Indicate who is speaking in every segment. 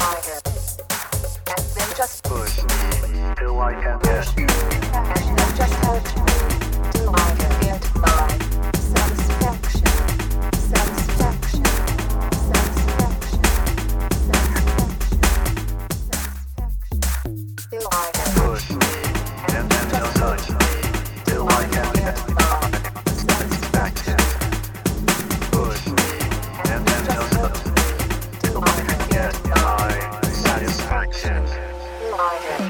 Speaker 1: till And then just push me till I am. Fire.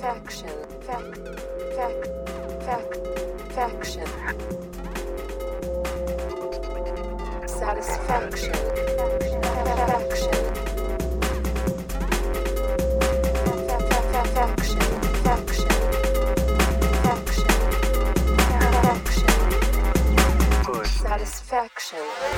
Speaker 1: faction, fac, fac, fac, faction. Satisfaction.
Speaker 2: Faction, faction, faction, faction. Satisfaction.